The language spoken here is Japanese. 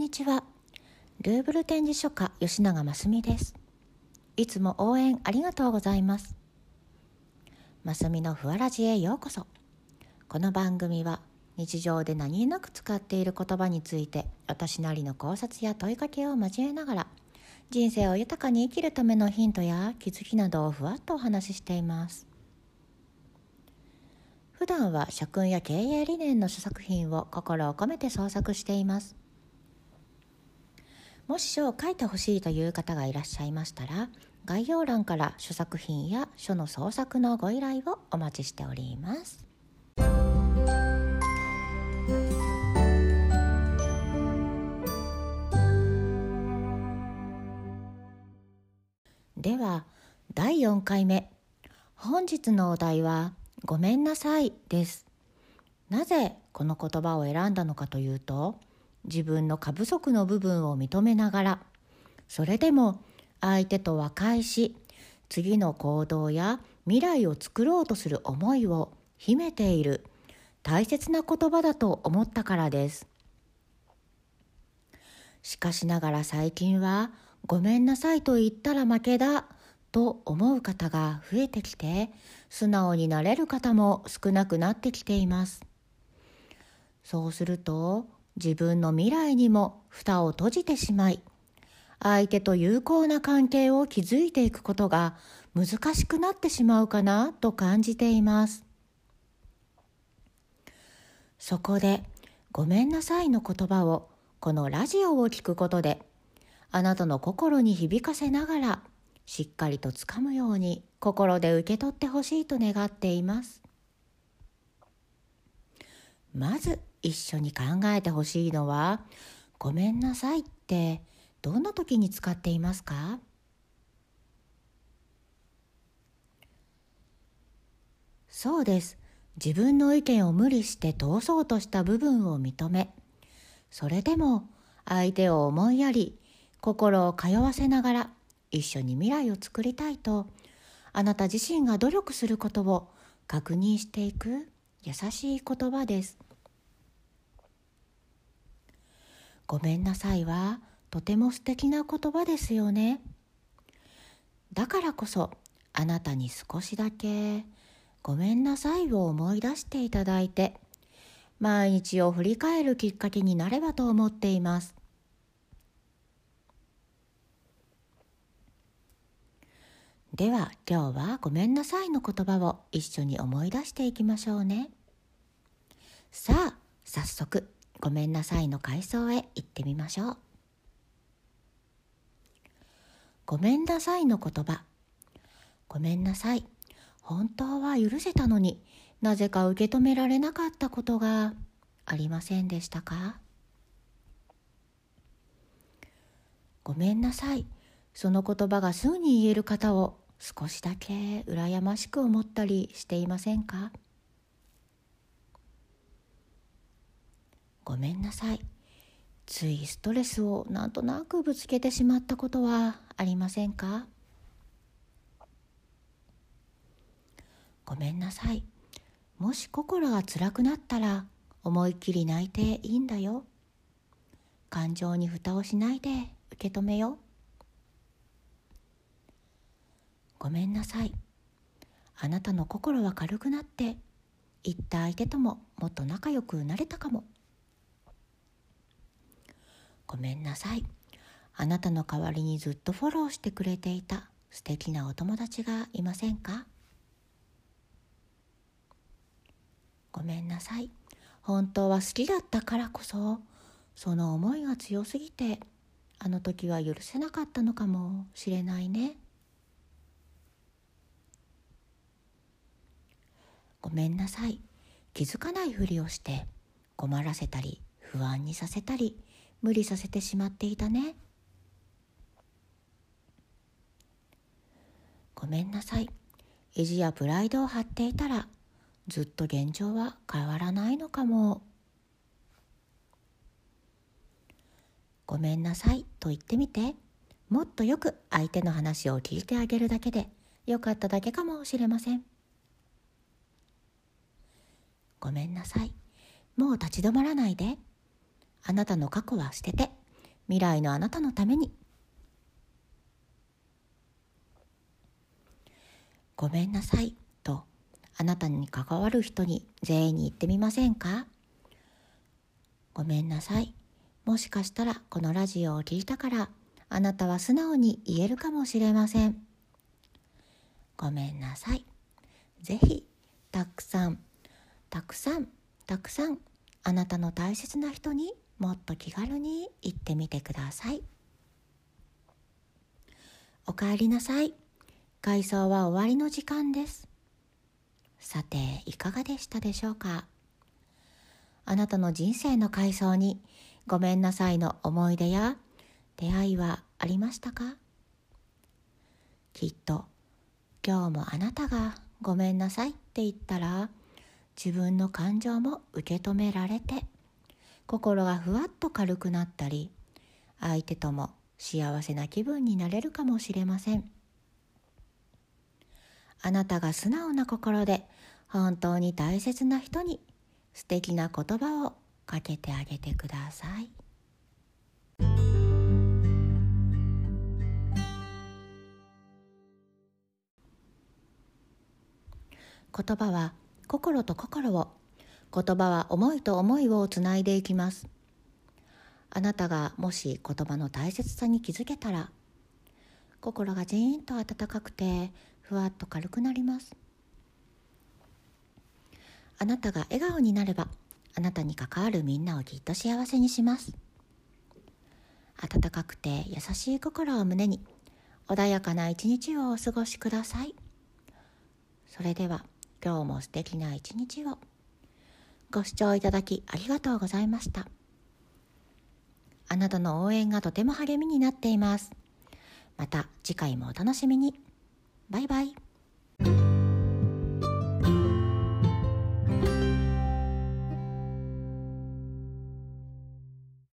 にちは。ルーブル展示書家吉永真澄です。いつも応援ありがとうございます。真澄のふわらじへようこそ。この番組は日常で何気なく使っている言葉について私なりの考察や問いかけを交えながら人生を豊かに生きるためのヒントや気づきなどをふわっとお話ししています。普段は社訓や経営理念の書作品を心を込めて創作しています。もし書を書いてほしいという方がいらっしゃいましたら概要欄から書作品や書の創作のご依頼をお待ちしております。では第4回目。本日のお題は「ごめんなさい」です。なぜこの言葉を選んだのかというと自分の過不足の部分を認めながらそれでも相手と和解し次の行動や未来を作ろうとする思いを秘めている大切な言葉だと思ったからです。しかしながら最近は「ごめんなさいと言ったら負けだ」と思う方が増えてきて素直になれる方も少なくなってきています。そうすると自分の未来にも蓋を閉じてしまい相手と友好な関係を築いていくことが難しくなってしまうかなと感じています。そこで「ごめんなさい」の言葉をこのラジオを聞くことであなたの心に響かせながらしっかりとつかむように心で受け取ってほしいと願っています。まず一緒に考えてほしいのは「ごめんなさい」ってどんな時に使っていますか？そうです自分の意見を無理して通そうとした部分を認めそれでも相手を思いやり心を通わせながら一緒に未来を作りたいとあなた自身が努力することを確認していく優しい言葉です。ごめんなさいはとても素敵な言葉ですよね。だからこそあなたに少しだけごめんなさいを思い出していただいて毎日を振り返るきっかけになればと思っています。では今日はごめんなさいの言葉を一緒に思い出していきましょうね。さあ早速ごめんなさいの階層へ行ってみましょう。ごめんなさいの言葉。ごめんなさい。本当は許せたのになぜか受け止められなかったことがありませんでしたか？ごめんなさい。その言葉がすぐに言える方を少しだけ羨ましく思ったりしていませんか？ごめんなさい。ついストレスをなんとなくぶつけてしまったことはありませんか？ごめんなさい。もし心が辛くなったら思いっきり泣いていいんだよ。感情に蓋をしないで受け止めよごめんなさい。あなたの心は軽くなって言った相手とももっと仲良くなれたかも。ごめんなさい。あなたの代わりにずっとフォローしてくれていた素敵なお友達がいませんか？ごめんなさい。本当は好きだったからこそその思いが強すぎてあの時は許せなかったのかもしれないね。ごめんなさい。気づかないふりをして困らせたり不安にさせたり無理させてしまっていたねごめんなさい意地やプライドを張っていたらずっと現状は変わらないのかもごめんなさいと言ってみてもっとよく相手の話を聞いてあげるだけでよかっただけかもしれません。ごめんなさい。もう立ち止まらないで。あなたの過去は捨てて、未来のあなたのために。ごめんなさいとあなたに関わる人に全員に言ってみませんか？ごめんなさいもしかしたらこのラジオを聞いたからあなたは素直に言えるかもしれません。ごめんなさいぜひたくさんたくさんたくさんあなたの大切な人にもっと気軽に言ってみてください。おかえりなさい。回想は終わりの時間です。さていかがでしたでしょうか？あなたの人生の回想にごめんなさいの思い出や出会いはありましたか？きっと今日もあなたがごめんなさいって言ったら自分の感情も受け止められて心がふわっと軽くなったり相手とも幸せな気分になれるかもしれません。あなたが素直な心で本当に大切な人に素敵な言葉をかけてあげてください。言葉は心と心を言葉は思いと思いをつないでいきます。あなたがもし言葉の大切さに気づけたら心がジーンと温かくてふわっと軽くなります。あなたが笑顔になればあなたに関わるみんなをきっと幸せにします。温かくて優しい心を胸に穏やかな一日をお過ごしください。それでは今日も素敵な一日を。ご視聴いただきありがとうございました。あなたの応援がとても励みになっています。また次回もお楽しみに。バイバイ。